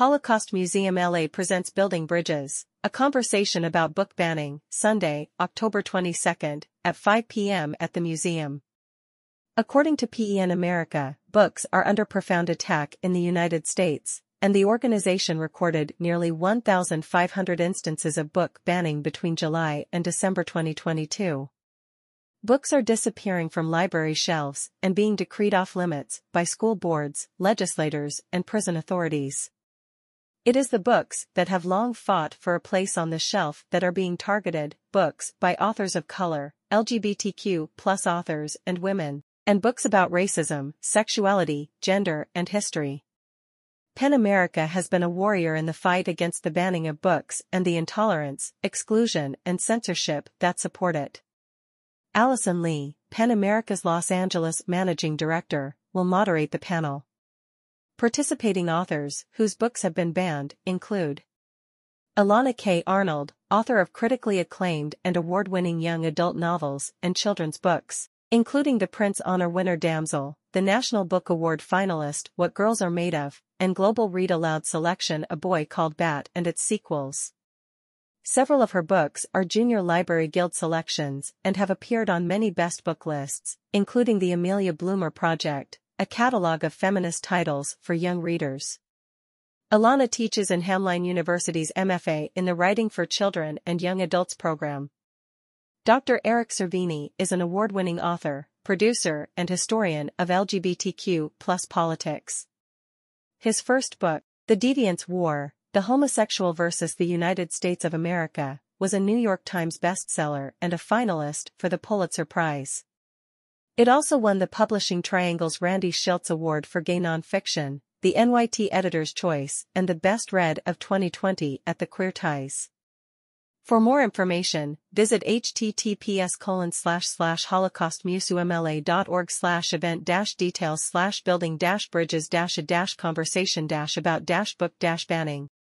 Holocaust Museum LA presents Building Bridges, a conversation about book banning, Sunday, October 22, at 5 p.m. at the museum. According to PEN America, books are under profound attack in the United States, and the organization recorded nearly 1,500 instances of book banning between July and December 2022. Books are disappearing from library shelves and being decreed off limits by school boards, legislators, and prison authorities. It is the books that have long fought for a place on the shelf that are being targeted, books by authors of color, LGBTQ plus authors and women, and books about racism, sexuality, gender, and history. PEN America has been a warrior in the fight against the banning of books and the intolerance, exclusion, and censorship that support it. Allison Lee, PEN America's Los Angeles Managing Director, will moderate the panel. Participating authors, whose books have been banned, include Elana K. Arnold, author of critically acclaimed and award-winning young adult novels and children's books, including the Printz Honor winner Damsel, the National Book Award finalist What Girls Are Made Of, and Global Read Aloud selection A Boy Called Bat and its sequels. Several of her books are Junior Library Guild selections and have appeared on many best book lists, including the Amelia Bloomer Project, a catalog of feminist titles for young readers. Alana teaches in Hamline University's MFA in the Writing for Children and Young Adults program. Dr. Eric Cervini is an award-winning author, producer, and historian of LGBTQ plus politics. His first book, The Deviant's War, The Homosexual versus the United States of America, was a New York Times bestseller and a finalist for the Pulitzer Prize. It also won the Publishing Triangle's Randy Shilts Award for Gay Nonfiction, the NYT Editor's Choice, and the Best Read of 2020 at the Queerties. For more information, visit https colon slash slash holocaustmuseumla.org slash event dash details slash building dash bridges dash a dash conversation dash about dash book dash banning.